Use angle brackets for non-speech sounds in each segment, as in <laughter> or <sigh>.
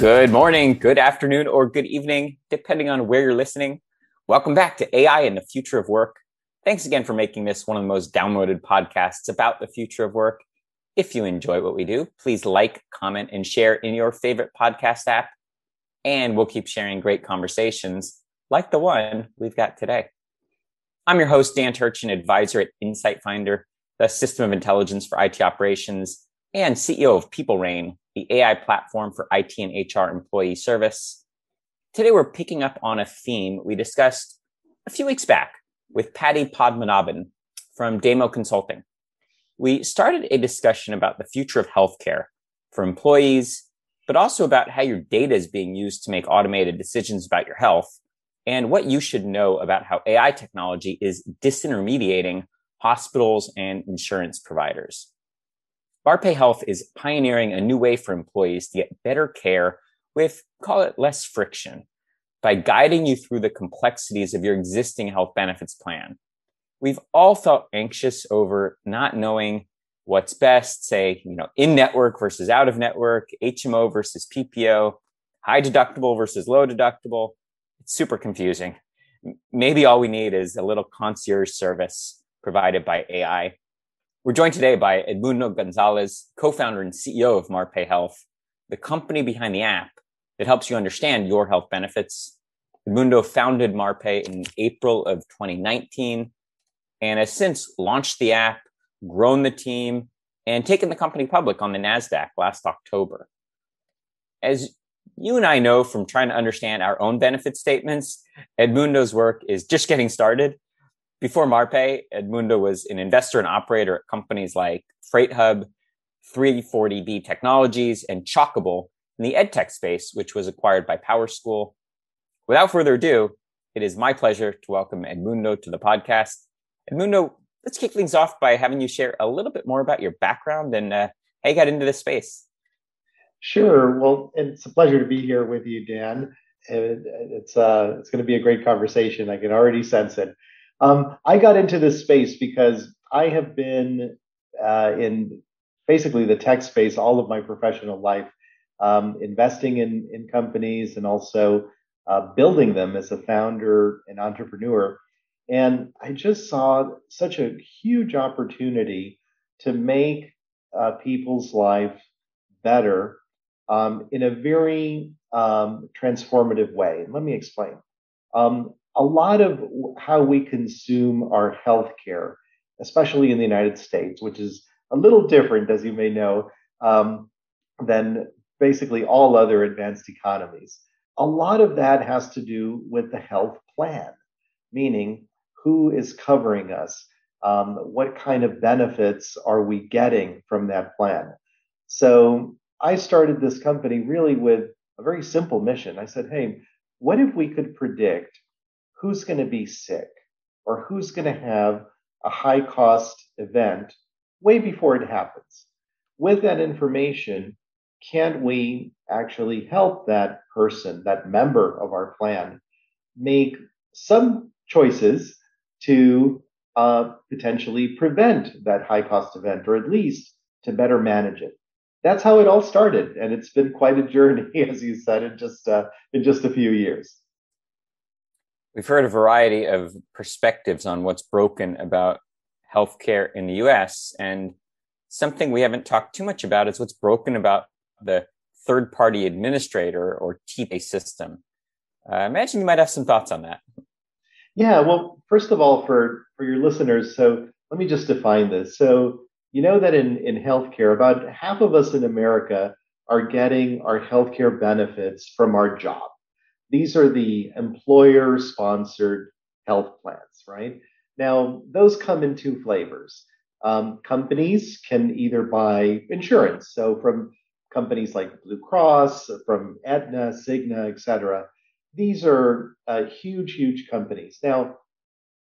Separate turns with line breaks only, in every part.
Good morning, good afternoon, or good evening, depending on where you're listening. Welcome back to AI and the Future of Work. Thanks again for making this one of the most downloaded podcasts about the future of work. If you enjoy what we do, please like, comment, and share in your favorite podcast app. And we'll keep sharing great conversations like the one we've got today. I'm your host, Dan Turchin, advisor at Insight Finder, the system of intelligence for IT operations, and CEO of PeopleReign, the AI platform for IT and HR employee service. Today, we're picking up on a theme we discussed a few weeks back with Paddy Padmanabhan from Damo Consulting. We started a discussion about the future of healthcare for employees, but also about how your data is being used to make automated decisions about your health and what you should know about how AI technology is disintermediating hospitals and insurance providers. Marpai Health is pioneering a new way for employees to get better care with, call it, less friction by guiding you through the complexities of your existing health benefits plan. We've all felt anxious over not knowing what's best, say, you know, in network versus out of network, HMO versus PPO, high deductible versus low deductible. It's super confusing. Maybe all we need is a little concierge service provided by AI we're joined today by Edmundo Gonzalez, co-founder and CEO of Marpai Health, the company behind the app that helps you understand your health benefits. Edmundo founded Marpai in April of 2019 and has since launched the app, grown the team, and taken the company public on the NASDAQ last October. As you and I know from trying to understand our own benefit statements, Edmundo's work is just getting started before Marpai, Edmundo was an investor and operator at companies like Freight Hub, 340B Technologies, and Chalkable in the edtech space, which was acquired by PowerSchool. Without further ado, it is my pleasure to welcome Edmundo to the podcast. Edmundo, let's kick things off by having you share a little bit more about your background and uh, how you got into this space.
Sure. Well, it's a pleasure to be here with you, Dan. It's uh, it's going to be a great conversation. I can already sense it. Um, I got into this space because I have been uh, in basically the tech space all of my professional life, um, investing in in companies and also uh, building them as a founder and entrepreneur. And I just saw such a huge opportunity to make uh, people's life better um, in a very um, transformative way. Let me explain. Um, a lot of how we consume our healthcare, especially in the United States, which is a little different, as you may know, um, than basically all other advanced economies. A lot of that has to do with the health plan, meaning who is covering us, um, what kind of benefits are we getting from that plan. So I started this company really with a very simple mission. I said, hey, what if we could predict who's going to be sick or who's going to have a high cost event way before it happens. With that information, can we actually help that person, that member of our plan, make some choices to uh, potentially prevent that high cost event or at least to better manage it? That's how it all started, and it's been quite a journey, <laughs> as you said, in just uh, in just a few years.
We've heard a variety of perspectives on what's broken about healthcare in the US. And something we haven't talked too much about is what's broken about the third party administrator or TPA system. Uh, I imagine you might have some thoughts on that.
Yeah, well, first of all, for, for your listeners, so let me just define this. So, you know that in, in healthcare, about half of us in America are getting our healthcare benefits from our job. These are the employer sponsored health plans, right? Now, those come in two flavors. Um, companies can either buy insurance, so from companies like Blue Cross, from Aetna, Cigna, et cetera. These are uh, huge, huge companies. Now,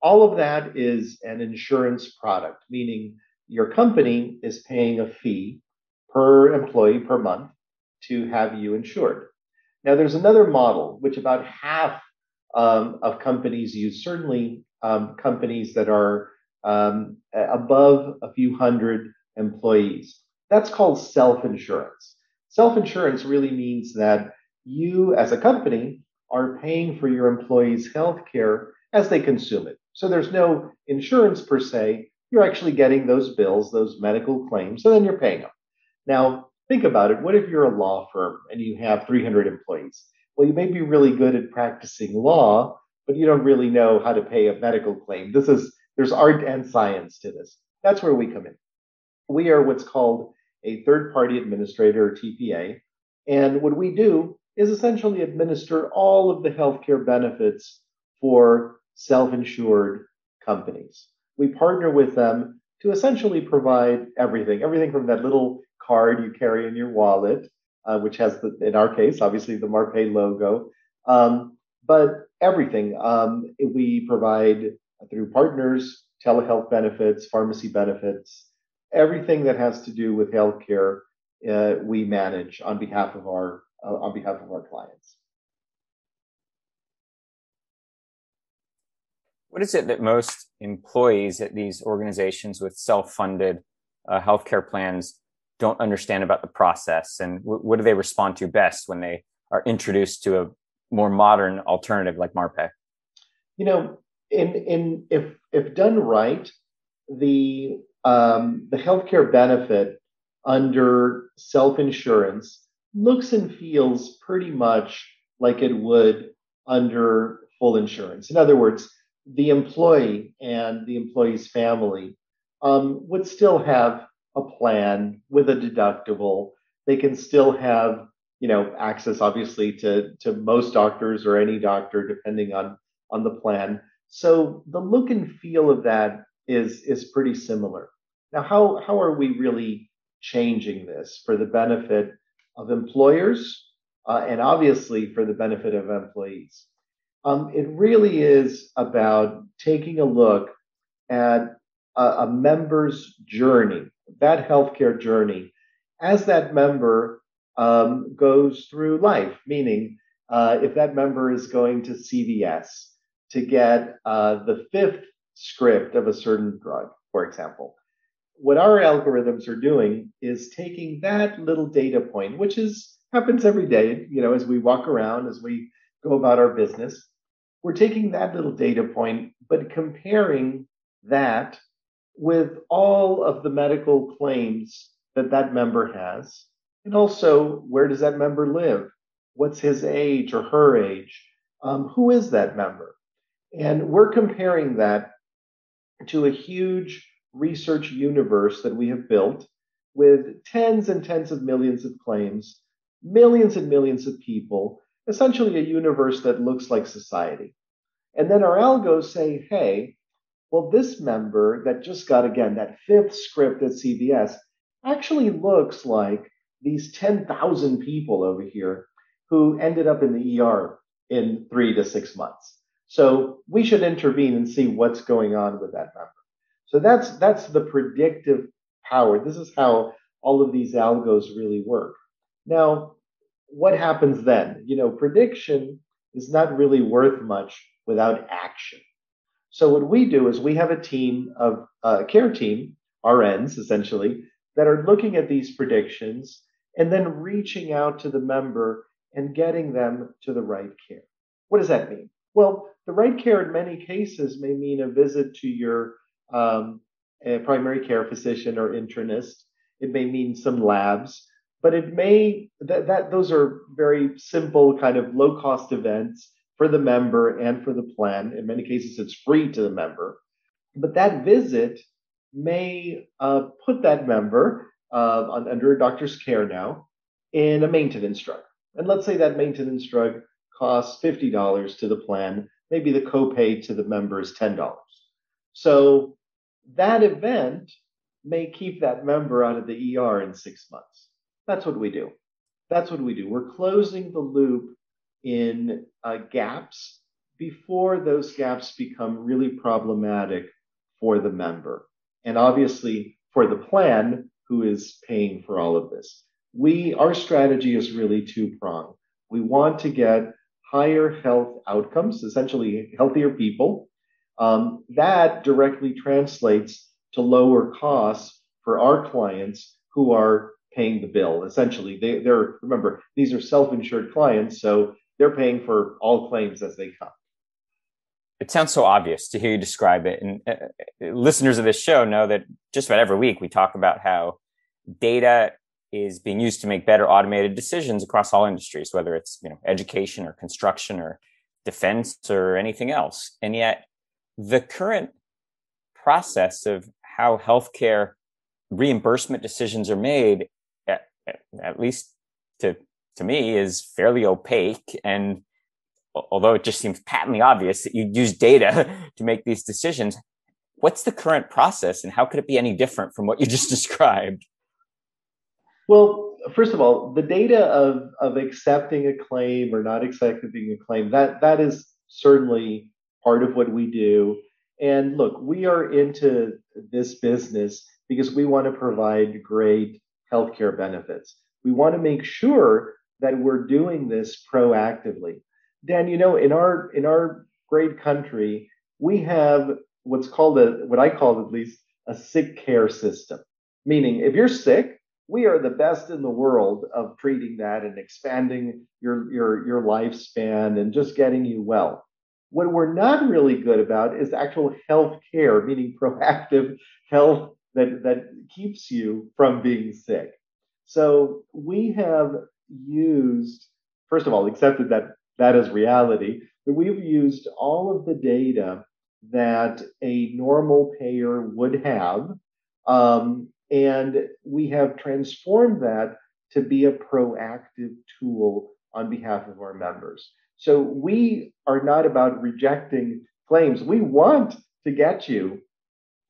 all of that is an insurance product, meaning your company is paying a fee per employee per month to have you insured. Now, there's another model which about half um, of companies use, certainly um, companies that are um, above a few hundred employees. That's called self insurance. Self insurance really means that you as a company are paying for your employees' health care as they consume it. So there's no insurance per se. You're actually getting those bills, those medical claims, and then you're paying them. Now, think about it. What if you're a law firm and you have 300 employees? Well, you may be really good at practicing law, but you don't really know how to pay a medical claim. This is there's art and science to this. That's where we come in. We are what's called a third party administrator or TPA. And what we do is essentially administer all of the healthcare benefits for self insured companies. We partner with them to essentially provide everything, everything from that little card you carry in your wallet, uh, which has, the, in our case, obviously the Marpai logo, um, but everything. Um, we provide through partners telehealth benefits, pharmacy benefits, everything that has to do with healthcare. Uh, we manage on behalf of our uh, on behalf of our clients.
What is it that most employees at these organizations with self-funded uh, healthcare plans don't understand about the process, and w- what do they respond to best when they are introduced to a more modern alternative like Marpai?
You know, in in if if done right, the um, the healthcare benefit under self insurance looks and feels pretty much like it would under full insurance. In other words, the employee and the employee's family um, would still have a plan with a deductible. They can still have, you know, access obviously to to most doctors or any doctor, depending on on the plan. So the look and feel of that is is pretty similar. Now, how how are we really changing this for the benefit of employers uh, and obviously for the benefit of employees? Um, it really is about taking a look at a, a member's journey, that healthcare journey, as that member um, goes through life. Meaning, uh, if that member is going to CVS to get uh, the fifth script of a certain drug, for example, what our algorithms are doing is taking that little data point, which is happens every day, you know, as we walk around, as we go about our business, we're taking that little data point, but comparing that with all of the medical claims that that member has. And also, where does that member live? What's his age or her age? Um, who is that member? And we're comparing that to a huge research universe that we have built with tens and tens of millions of claims, millions and millions of people essentially a universe that looks like society. And then our algos say, hey, well, this member that just got again that fifth script at CVS actually looks like these 10,000 people over here who ended up in the ER in three to six months. So we should intervene and see what's going on with that member. So that's that's the predictive power. This is how all of these algos really work. Now, what happens then? You know, prediction is not really worth much without action. So what we do is we have a team of uh, care team, RNs essentially, that are looking at these predictions and then reaching out to the member and getting them to the right care. What does that mean? Well, the right care in many cases may mean a visit to your um, primary care physician or internist. It may mean some labs but it may that, that those are very simple kind of low cost events for the member and for the plan. In many cases it's free to the member. But that visit may uh, put that member uh, on, under a doctor's care now in a maintenance drug. And let's say that maintenance drug costs $50 to the plan maybe the copay to the member is $10 so that event may keep that member out of the er in six months. That's what we do. That's what we do. We're closing the loop in uh, gaps before those gaps become really problematic for the member. And obviously for the plan who is paying for all of this. We, our strategy is really two pronged. We want to get higher health outcomes, essentially healthier people. Um, that directly translates to lower costs for our clients who are paying the bill. Essentially, they, they're remember these are self-insured clients, so they're paying for all claims as they come.
It sounds so obvious to hear you describe it, and uh, listeners of this show know that just about every week we talk about how data is being used to make better automated decisions across all industries, whether it's you know education or construction or defense or anything else. And yet, the current process of how healthcare reimbursement decisions are made, at, at least to to me, is fairly opaque. And although it just seems patently obvious that you use data <laughs> to make these decisions, what's the current process, and how could it be any different from what you just <laughs> described?
Well, first of all, the data of of accepting a claim or not accepting a claim that that is certainly part of what we do. And look, we are into this business because we want to provide great healthcare benefits. We want to make sure that we're doing this proactively. Dan, you know, in our in our great country, we have what's called a what I call at least a sick care system. Meaning, if you're sick, we are the best in the world of treating that and expanding your your your lifespan and just getting you well. What we're not really good about is actual health care, meaning proactive health that that keeps you from being sick. So we have used, first of all, accepted that that is reality, but we've used all of the data that a normal payer would have um, and we have transformed that to be a proactive tool on behalf of our members. So we are not about rejecting claims. We want to get you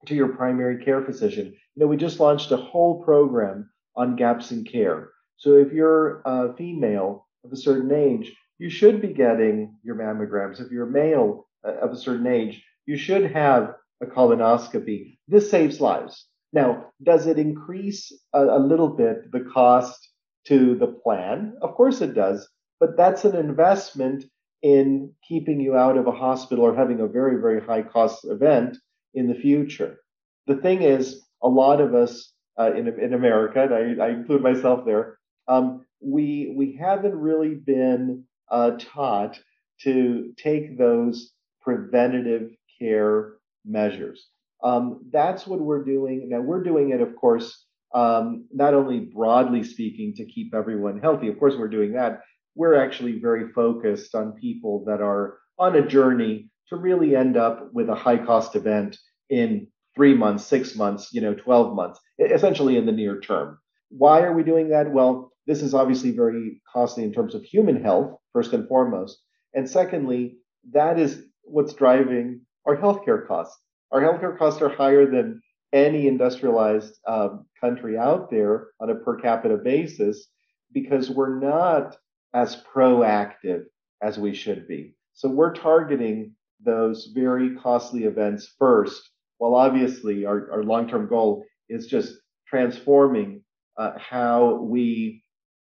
to your primary care physician. You know, we just launched a whole program on gaps in care. So if you're a female of a certain age, you should be getting your mammograms. If you're male uh, of a certain age, you should have a colonoscopy. This saves lives. Now, does it increase a, a little bit the cost to the plan? Of course it does, but that's an investment in keeping you out of a hospital or having a very, very high cost event in the future. The thing is, a lot of us uh, in, in America, and I, I include myself there, um, we, we haven't really been uh, taught to take those preventative care measures. Um, that's what we're doing. Now, we're doing it, of course, um, not only broadly speaking to keep everyone healthy, of course, we're doing that. We're actually very focused on people that are on a journey to really end up with a high cost event in three months, six months, you know, 12 months, essentially in the near term. Why are we doing that? Well, this is obviously very costly in terms of human health, first and foremost. And secondly, that is what's driving our healthcare costs. Our healthcare costs are higher than any industrialized um, country out there on a per capita basis because we're not as proactive as we should be. So we're targeting those very costly events first, while obviously our, our long term goal is just transforming uh, how we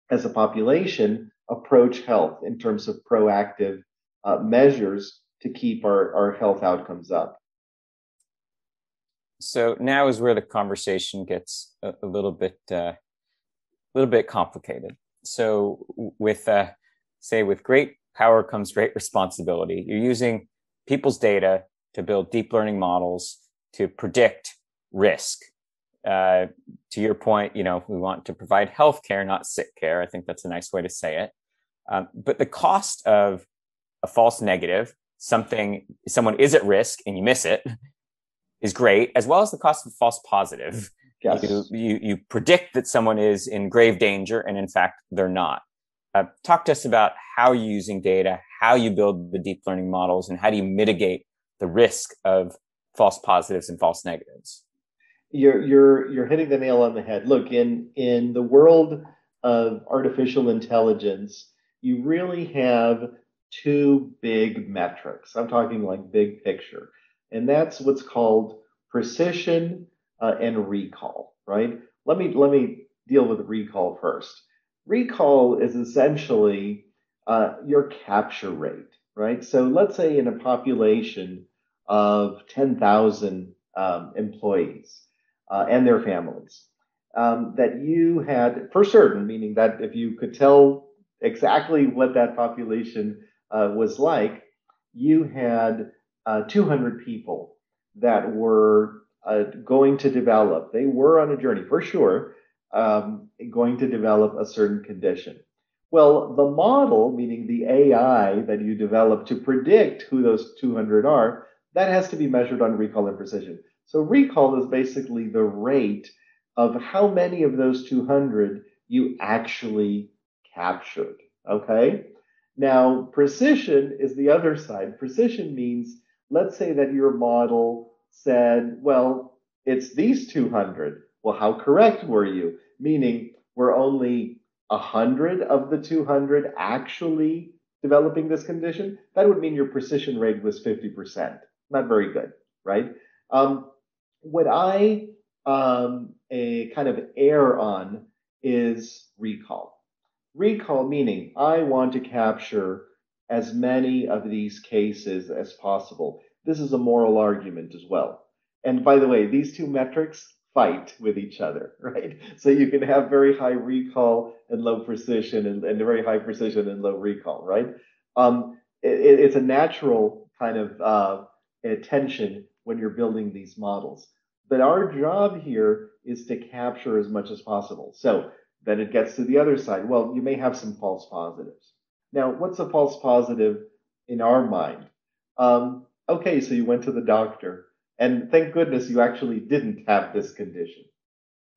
as a population approach health in terms of proactive uh, measures to keep our, our health outcomes up.
So now is where the conversation gets a, a little bit uh, a little bit complicated. So with uh, say with great power comes great responsibility. You're using people's data to build deep learning models to predict risk uh, to your point you know we want to provide health care not sick care i think that's a nice way to say it um, but the cost of a false negative something someone is at risk and you miss it <laughs> is great, as well as the cost of a false positive. <laughs> Yes. You, you, you predict that someone is in grave danger, and in fact, they're not. Uh, talk to us about how you're using data, how you build the deep learning models, and how do you mitigate the risk of false positives and false negatives.
You're you're you're hitting the nail on the head. Look, in in the world of artificial intelligence, you really have two big metrics. I'm talking like big picture and that's what's called precision uh, and recall, right? Let me let me deal with recall first. Recall is essentially uh, your capture rate, right? So let's say in a population of 10,000 um, employees uh, and their families, um, that you had for certain, meaning that if you could tell exactly what that population uh, was like, you had uh, 200 people that were uh, going to develop. They were on a journey for sure, um, going to develop a certain condition. Well, the model, meaning the AI that you develop to predict who those 200 are, that has to be measured on recall and precision. So recall is basically the rate of how many of those 200 you actually captured. Okay. Now, precision is the other side. Precision means, let's say that your model said, well, it's these 200. Well, how correct were you? Meaning, we're only 100 of the 200 actually developing this condition. That would mean your precision rate was 50%. Not very good, right? Um, what I um, a kind of err on is recall. Recall meaning I want to capture as many of these cases as possible. This is a moral argument as well. And by the way, these two metrics fight with each other, <laughs> right? So you can have very high recall and low precision and, and very high precision and low recall, right? Um, it, it's a natural kind of uh, tension when you're building these models. But our job here is to capture as much as possible. So then it gets to the other side. Well, you may have some false positives. Now, what's a false positive in our mind? Um, okay, so you went to the doctor, and thank goodness you actually didn't have this condition.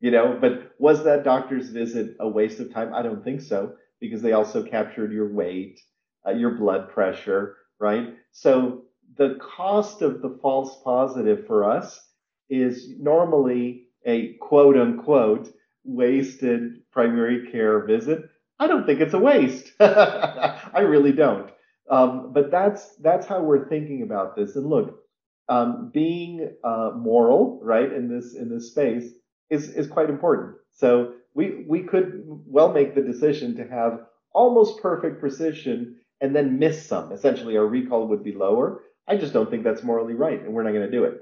You know, but was that doctor's visit a waste of time? I don't think so, because they also captured your weight, uh, your blood pressure, right? So the cost of the false positive for us is normally a quote unquote wasted primary care visit. I don't think it's a waste. <laughs> I really don't. Um, but that's that's how we're thinking about this. And look, um, being uh, moral, right, in this in this space is is quite important. So we we could well make the decision to have almost perfect precision and then miss some. Essentially, our recall would be lower. I just don't think that's morally right, and we're not going to do it.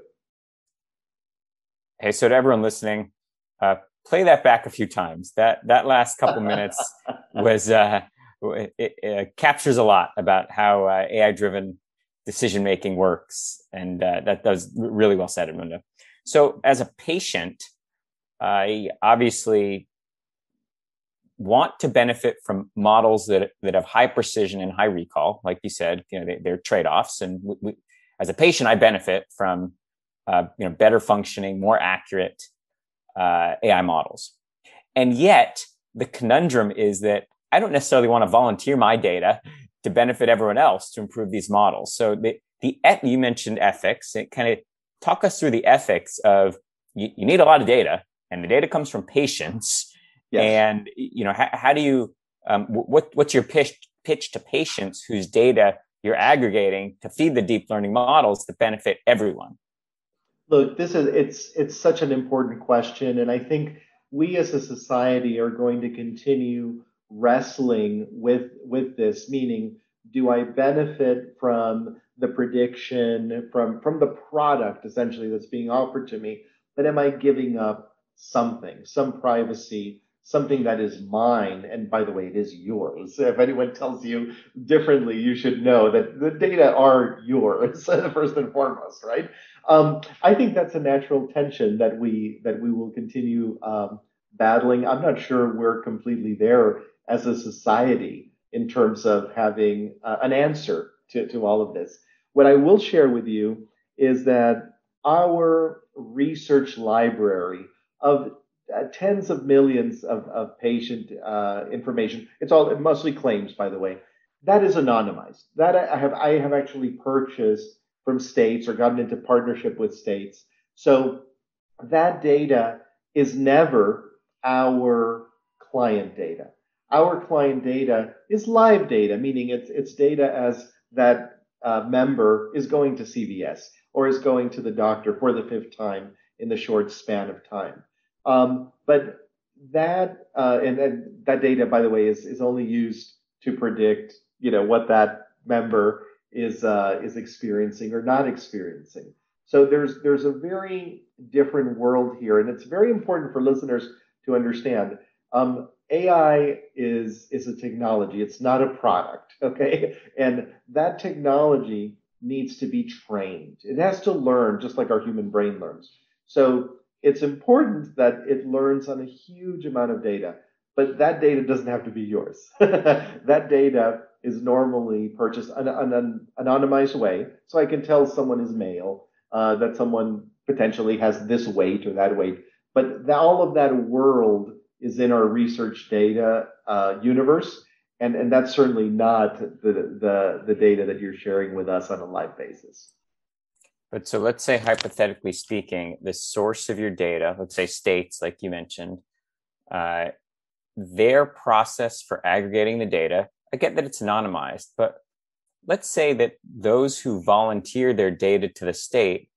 Hey, so to everyone listening, uh, play that back a few times. That that last couple <laughs> minutes was uh, it, it, captures a lot about how uh, AI driven decision making works, and uh, that does really well said, Edmundo. So, as a patient, I obviously want to benefit from models that that have high precision and high recall, like you said. You know, they, are trade offs, and we, we, as a patient, I benefit from uh, you know, better functioning, more accurate uh, AI models. And yet, the conundrum is that I don't necessarily want to volunteer my data to benefit everyone else to improve these models. So the, the you mentioned ethics. It kind of talk us through the ethics of you, you, need a lot of data, and the data comes from patients. Yes. And you know, how, how do you um, what what's your pitch pitch to patients whose data you're aggregating to feed the deep learning models to benefit everyone?
Look, this is it's it's such an important question, and I think we as a society are going to continue wrestling with with this. Meaning, do I benefit from the prediction from from the product essentially that's being offered to me, but am I giving up something, some privacy, something that is mine. And by the way, it is yours. If anyone tells you differently, you should know that the data are yours <laughs> first and foremost, right? Um, I think that's a natural tension that we that we will continue um, battling. I'm not sure we're completely there as a society in terms of having uh, an answer to, to all of this. What I will share with you is that our research library of uh, tens of millions of, of patient uh, information. It's all mostly claims, by the way. That is anonymized. That I have I have actually purchased from states or gotten into partnership with states. So that data is never our client data. Our client data is live data, meaning it's it's data as that uh, member is going to CVS or is going to the doctor for the fifth time in the short span of time. Um, but that uh, and, that data, by the way, is is only used to predict, you know, what that member is uh, is experiencing or not experiencing. So there's there's a very different world here, and it's very important for listeners to understand. Um, AI is is a technology. It's not a product. <laughs> Okay, and that technology needs to be trained. It has to learn just like our human brain learns. So it's important that it learns on a huge amount of data, but that data doesn't have to be yours. <laughs> that data is normally purchased in an anonymized way, so I can tell someone is male, uh, that someone potentially has this weight or that weight. But the, all of that world is in our research data uh, universe, and and that's certainly not the, the the data that you're sharing with us on a live basis.
But so let's say hypothetically speaking, the source of your data, let's say states, like you mentioned, uh, their process for aggregating the data. I get that it's anonymized, but let's say that those who volunteer their data to the state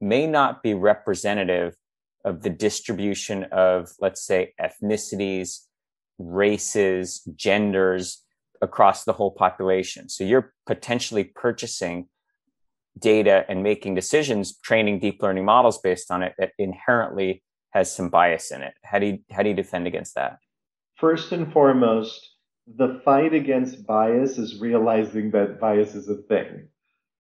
may not be representative of the distribution of, let's say, ethnicities, races, genders across the whole population. So you're potentially purchasing data and making decisions, training deep learning models based on it that inherently has some bias in it. How do you, how do you defend against that?
First and foremost, the fight against bias is realizing that bias is a thing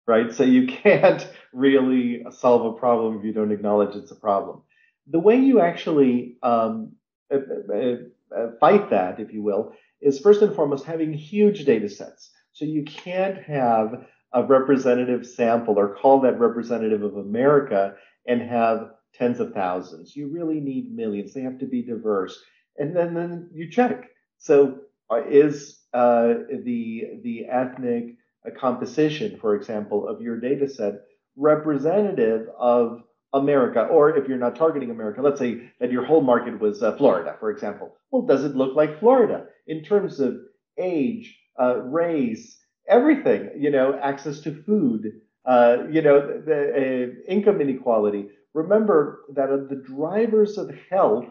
right? So you <laughs> can't really solve a problem if you don't acknowledge it's a problem. The way you actually um, uh, uh, uh, fight that, if you will, is first and foremost having huge data sets. So you can't have a representative sample or call that representative of America and have tens of thousands. You really need millions. They have to be diverse. And then, then you check. So uh, is uh, the the ethnic composition, for example, of your data set representative of America, or if you're not targeting America, let's say that your whole market was uh, Florida, for example. Well, does it look like Florida in terms of age, uh, race, everything? You know, access to food, uh, you know, the, the uh, income inequality. Remember that the drivers of health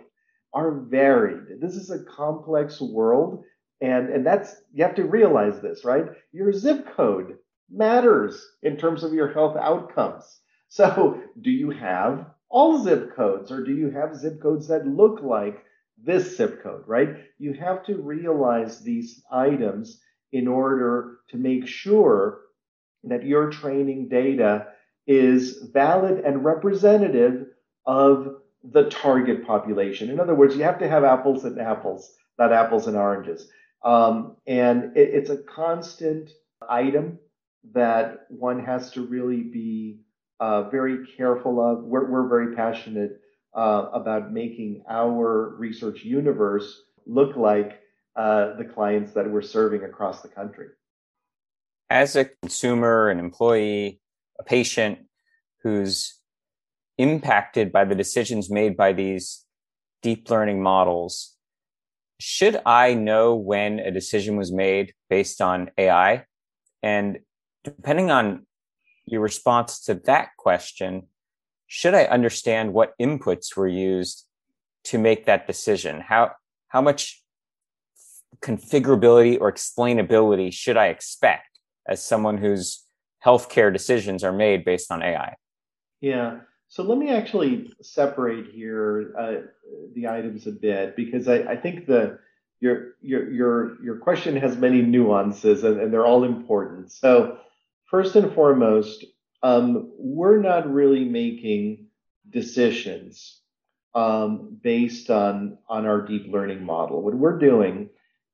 are varied. This is a complex world and, and that's, you have to realize this, right? Your zip code matters in terms of your health outcomes. So, do you have all zip codes or do you have zip codes that look like this zip code, right? You have to realize these items in order to make sure that your training data is valid and representative of the target population. In other words, you have to have apples and apples, not apples and oranges. Um, and it, it's a constant item that one has to really be uh, very careful of. We're, we're very passionate uh, about making our research universe look like uh, the clients that we're serving across the country.
As a consumer, an employee, a patient who's impacted by the decisions made by these deep learning models, should I know when a decision was made based on AI? And depending on your response to that question, should I understand what inputs were used to make that decision? How, how much configurability or explainability should I expect as someone whose healthcare decisions are made based on AI?
Yeah. So let me actually separate here uh, the items a bit because I, I, think the your your your your question has many nuances and, and they're all important. So first and foremost, um, we're not really making decisions um, based on on our deep learning model. What we're doing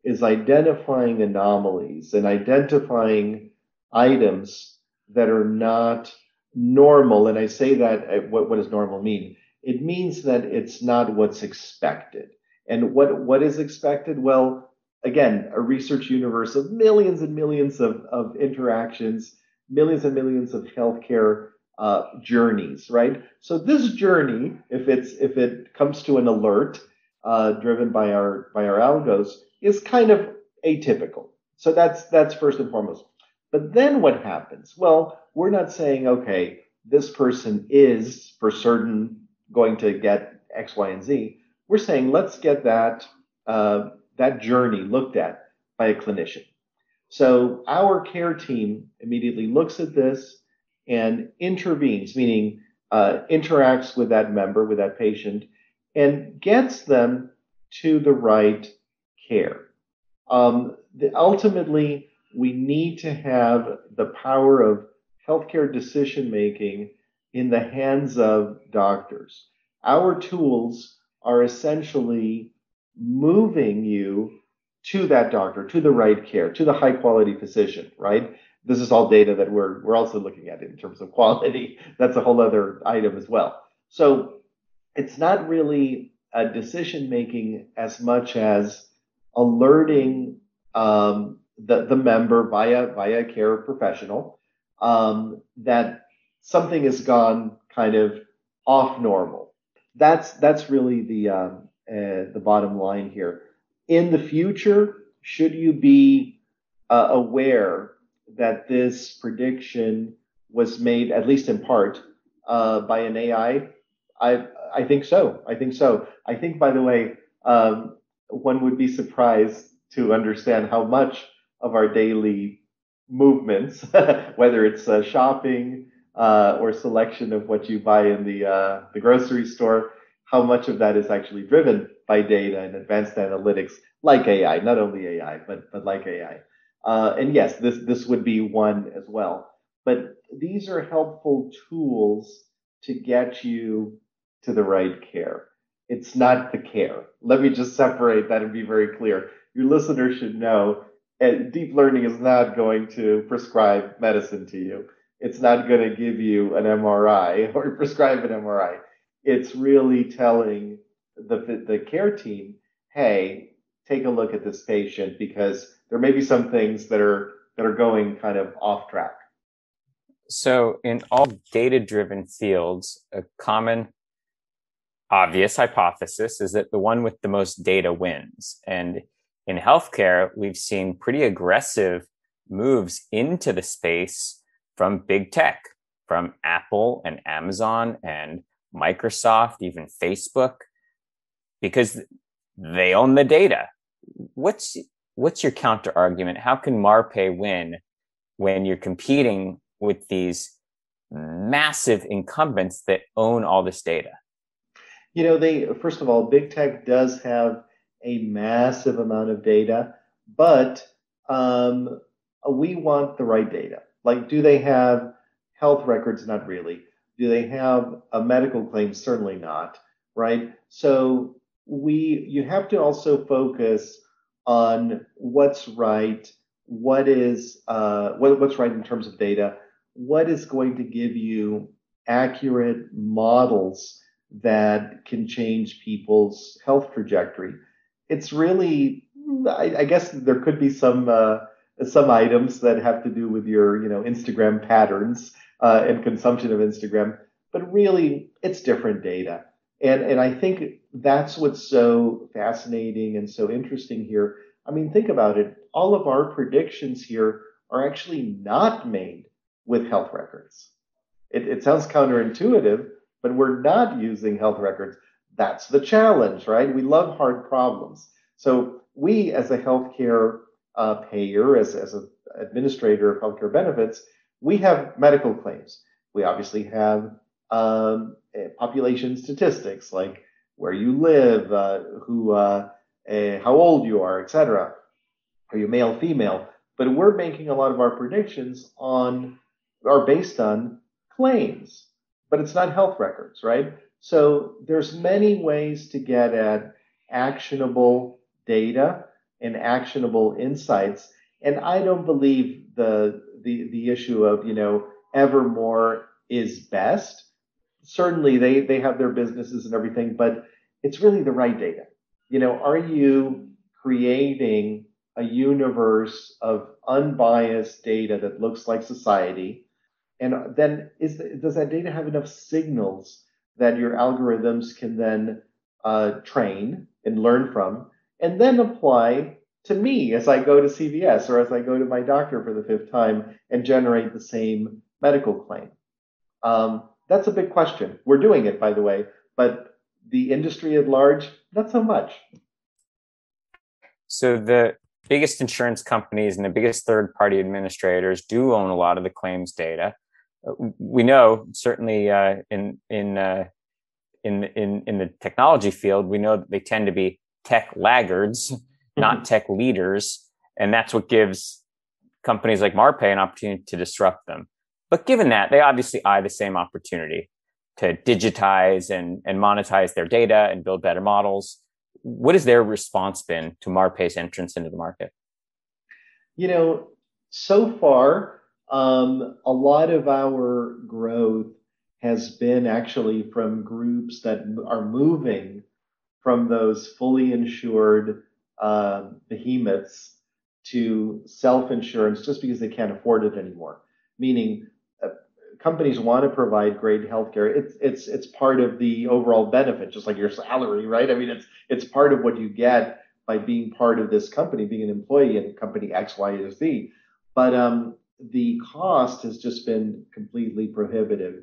is identifying anomalies and identifying items that are not normal, and I say that, uh, what, what does normal mean? It means that it's not what's expected. And what, what is expected? Well, again, a research universe of millions and millions of, of interactions, millions and millions of healthcare uh, journeys, right? So this journey, if it's if it comes to an alert uh, driven by our by our algos, is kind of atypical. So that's that's first and foremost. But then what happens? Well, we're not saying, okay, this person is for certain going to get X, Y, and Z. We're saying let's get that uh, that journey looked at by a clinician. So our care team immediately looks at this and intervenes, meaning uh, interacts with that member, with that patient, and gets them to the right care. Um, the, ultimately, we need to have the power of healthcare decision making in the hands of doctors. Our tools are essentially moving you to that doctor, to the right care, to the high quality physician, right? This is all data that we're we're also looking at in terms of quality. <laughs> That's a whole other item as well. So it's not really a decision making as much as alerting um, the the member via via a care professional um, that something has gone kind of off normal. That's that's really the um, uh, the bottom line here. In the future, should you be uh, aware that this prediction was made, at least in part, uh, by an AI? I I think so. I think so. I think, by the way, um, one would be surprised to understand how much of our daily movements, <laughs> whether it's uh, shopping uh, or selection of what you buy in the uh, the grocery store, how much of that is actually driven by data and advanced analytics, like AI, not only AI, but but like AI. Uh, and yes, this this would be one as well. But these are helpful tools to get you to the right care. It's not the care. Let me just separate that and be very clear. Your listeners should know eh, deep learning is not going to prescribe medicine to you. It's not going to give you an MRI <laughs> or prescribe an MRI. It's really telling the, the care team, hey, take a look at this patient because there may be some things that are that are going kind of off track.
So in all data-driven fields, a common obvious hypothesis is that the one with the most data wins. And in healthcare, we've seen pretty aggressive moves into the space from big tech, from Apple and Amazon and Microsoft, even Facebook, because they own the data. What's what's your counter argument? How can Marpai win when you're competing with these massive incumbents that own all this data?
You know, they first of all, big tech does have a massive amount of data, but um, we want the right data. Like, do they have health records? Not really. Do they have a medical claim? Certainly not. Right. So we, you have to also focus on what's right, what is uh, what, what's right in terms of data, what is going to give you accurate models that can change people's health trajectory it's really, I, I, guess there could be some uh, some items that have to do with your, you know, Instagram patterns uh, and consumption of Instagram, but really, it's different data. And and I think that's what's so fascinating and so interesting here. I mean, think about it. All of our predictions here are actually not made with health records. It, it sounds counterintuitive, but we're not using health records that's the challenge, right? We love hard problems. So we, as a healthcare uh, payer, as, as an administrator of healthcare benefits, we have medical claims. We obviously have um, population statistics like where you live, uh, who, uh, how old you are, etc. Are you male, female? But we're making a lot of our predictions on are based on claims, but it's not health records, right? So there's many ways to get at actionable data and actionable insights. And I don't believe the the the issue of you know ever more is best. Certainly they they have their businesses and everything, but it's really the right data. You know, are you creating a universe of unbiased data that looks like society? And then is does that data have enough signals that your algorithms can then uh, train and learn from, and then apply to me as I go to CVS or as I go to my doctor for the fifth time and generate the same medical claim? Um, that's a big question. We're doing it, by the way, but the industry at large, not so much.
So the biggest insurance companies and the biggest third party administrators do own a lot of the claims data we know certainly uh, in in uh, in in in the technology field, we know that they tend to be tech laggards, mm-hmm. not tech leaders. And that's what gives companies like Marpai an opportunity to disrupt them. But given that, they obviously eye the same opportunity to digitize and, and monetize their data and build better models. What has their response been to Marpai's entrance into the market?
You know, so far, um, a lot of our growth has been actually from groups that are moving from those fully insured uh, behemoths to self insurance just because they can't afford it anymore. Meaning, uh, companies want to provide great healthcare. It's it's it's part of the overall benefit, just like your salary, right? I mean, it's it's part of what you get by being part of this company, being an employee in company X, Y, or Z. But um, the cost has just been completely prohibitive.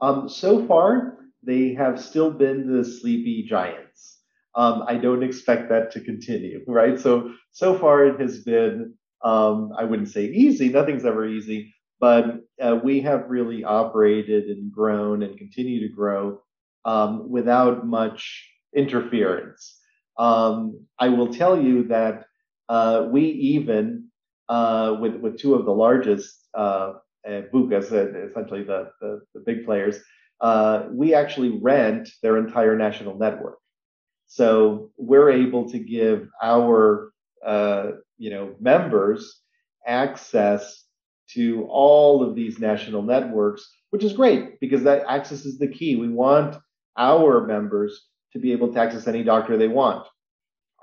Um, so far, they have still been the sleepy giants. Um, I don't expect that to continue, <laughs> right? So so far it has been, um, I wouldn't say easy. Nothing's ever easy, but uh, we have really operated and grown and continue to grow um, without much interference. Um, I will tell you that uh, we even uh, with with two of the largest uh, BUCAs, uh, essentially the, the, the big players, uh, we actually rent their entire national network. So we're able to give our uh, you know members access to all of these national networks, which is great because that access is the key. We want our members to be able to access any doctor they want.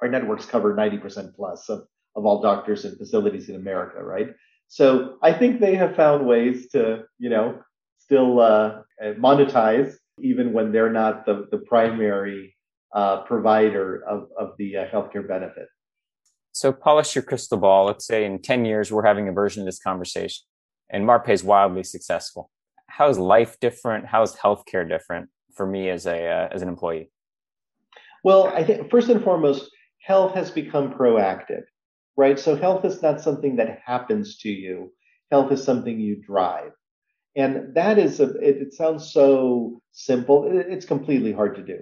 Our networks cover 90% plus of of all doctors and facilities in America, right? So I think they have found ways to, you know, still uh, monetize even when they're not the, the primary uh, provider of, of the uh, healthcare benefit.
So polish your crystal ball. Let's say in 10 years, we're having a version of this conversation and Marpai is wildly successful. How is life different? How is healthcare different for me as a uh, as an employee?
Well, I think first and foremost, health has become proactive right? So health is not something that happens to you. Health is something you drive. And that is, a, it, it sounds so simple. It, it's completely hard to do.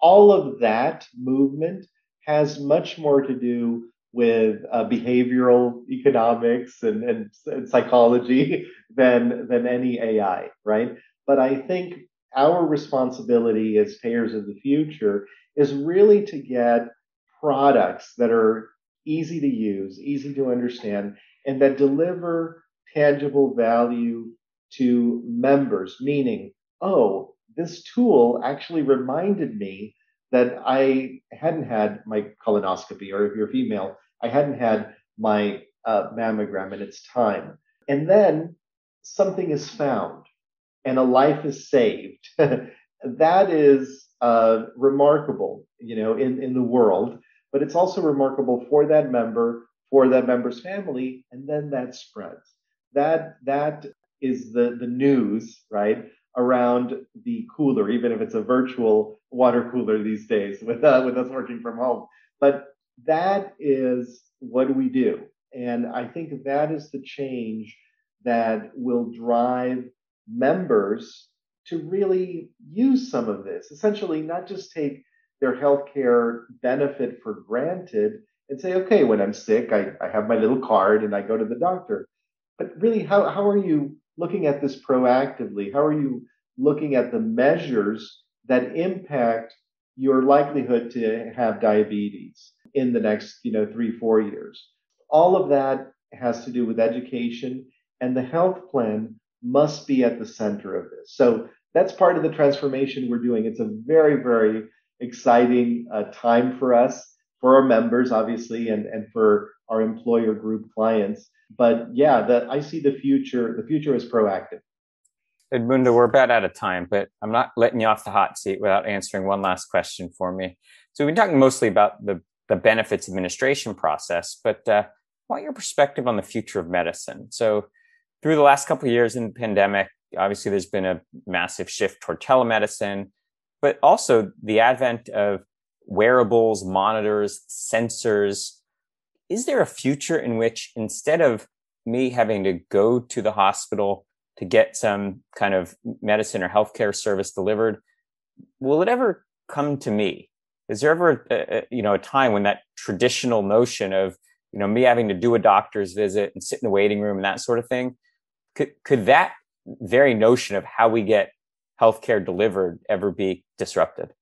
All of that movement has much more to do with uh, behavioral economics and, and, and psychology <laughs> than, than any AI, right? But I think our responsibility as payers of the future is really to get products that are easy to use, easy to understand, and that deliver tangible value to members, meaning, oh, this tool actually reminded me that I hadn't had my colonoscopy, or if you're female, I hadn't had my uh, mammogram in its time. And then something is found and a life is saved. <laughs> that is uh, remarkable, you know, in, in the world but it's also remarkable for that member, for that member's family, and then that spreads. That that is the the news, right, around the cooler, even if it's a virtual water cooler these days with uh, with us working from home. But that is what we do, and I think that is the change that will drive members to really use some of this. Essentially, not just take their healthcare benefit for granted and say, okay, when I'm sick, I, I have my little card and I go to the doctor. But really, how, how are you looking at this proactively? How are you looking at the measures that impact your likelihood to have diabetes in the next, you know, three, four years? All of that has to do with education, and the health plan must be at the center of this. So that's part of the transformation we're doing. It's a very, very exciting uh, time for us, for our members, obviously, and, and for our employer group clients. But yeah, that I see the future. The future is proactive.
Edmundo, we're about out of time, but I'm not letting you off the hot seat without answering one last question for me. So we've been talking mostly about the, the benefits administration process, but uh, want your perspective on the future of medicine. So through the last couple of years in the pandemic, obviously there's been a massive shift toward telemedicine but also the advent of wearables, monitors, sensors. Is there a future in which instead of me having to go to the hospital to get some kind of medicine or healthcare service delivered, will it ever come to me? is there ever a, you know a time when that traditional notion of you know me having to do a doctor's visit and sit in the waiting room and that sort of thing could could that very notion of how we get healthcare delivered ever be disrupted?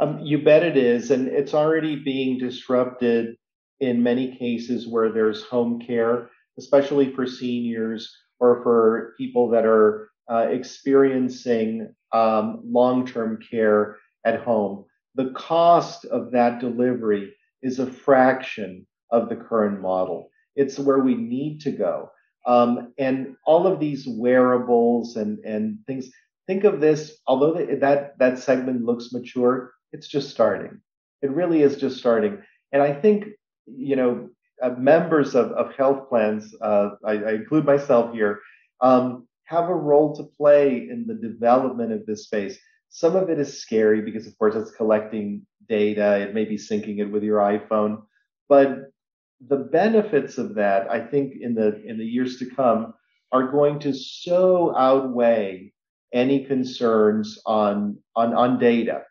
Um, you bet it is, and it's already being disrupted in many cases where there's home care, especially for seniors or for people that are uh, experiencing um, long-term care at home. The cost of that delivery is a fraction of the current model. It's where we need to go. Um, and all of these wearables and, and things, think of this, although that, that segment looks mature, it's just starting. It really is just starting. And I think, you know, uh, members of, of health plans, uh, I, I, include myself here, um, have a role to play in the development of this space. Some of it is scary because, of course, it's collecting data. It may be syncing it with your iPhone, but the benefits of that, I think, in the in the years to come, are going to so outweigh any concerns on on on data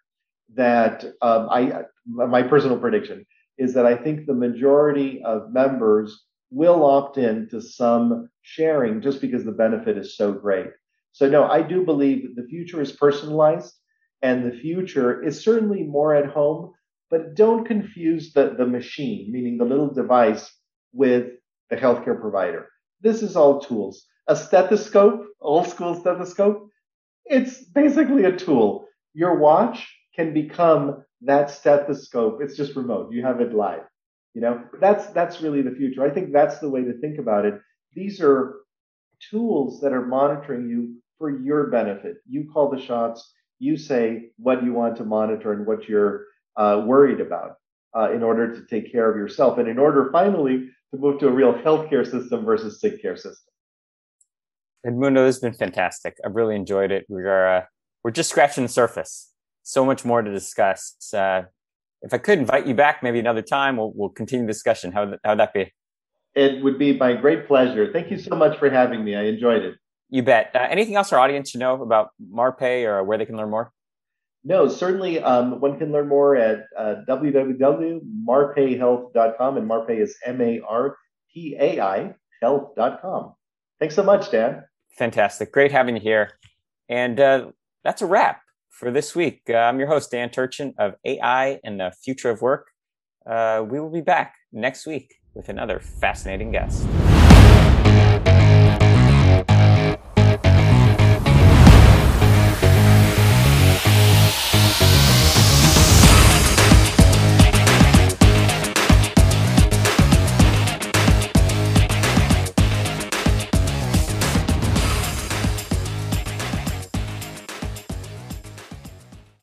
that um, I my personal prediction is that I think the majority of members will opt in to some sharing just because the benefit is so great. So no, I do believe that the future is personalized and the future is certainly more at home, but don't confuse the, the machine, meaning the little device, with the healthcare provider. This is all tools. A stethoscope, old school stethoscope, it's basically a tool. Your watch can become that stethoscope. It's just remote. You have it live. You know, that's that's really the future. I think that's the way to think about it. These are tools that are monitoring you for your benefit. You call the shots. You say what you want to monitor and what you're uh, worried about uh, in order to take care of yourself, and in order finally to move to a real healthcare system versus sick care system.
Edmundo, this has been fantastic. I've really enjoyed it. We are uh, we're just scratching the surface so much more to discuss. Uh, if I could invite you back maybe another time, we'll, we'll continue the discussion. How would, how would that be?
It would be my great pleasure. Thank you so much for having me. I enjoyed it.
You bet. Uh, anything else our audience should know about Marpai or where they can learn more?
No, certainly um, one can learn more at uh, and Marpai is M A R P A I health.com. Thanks so much, Dan.
Fantastic. Great having you here. And uh, that's a wrap for this week. Uh, I'm your host, Dan Turchin of AI and the Future of Work. Uh, we will be back next week with another fascinating guest.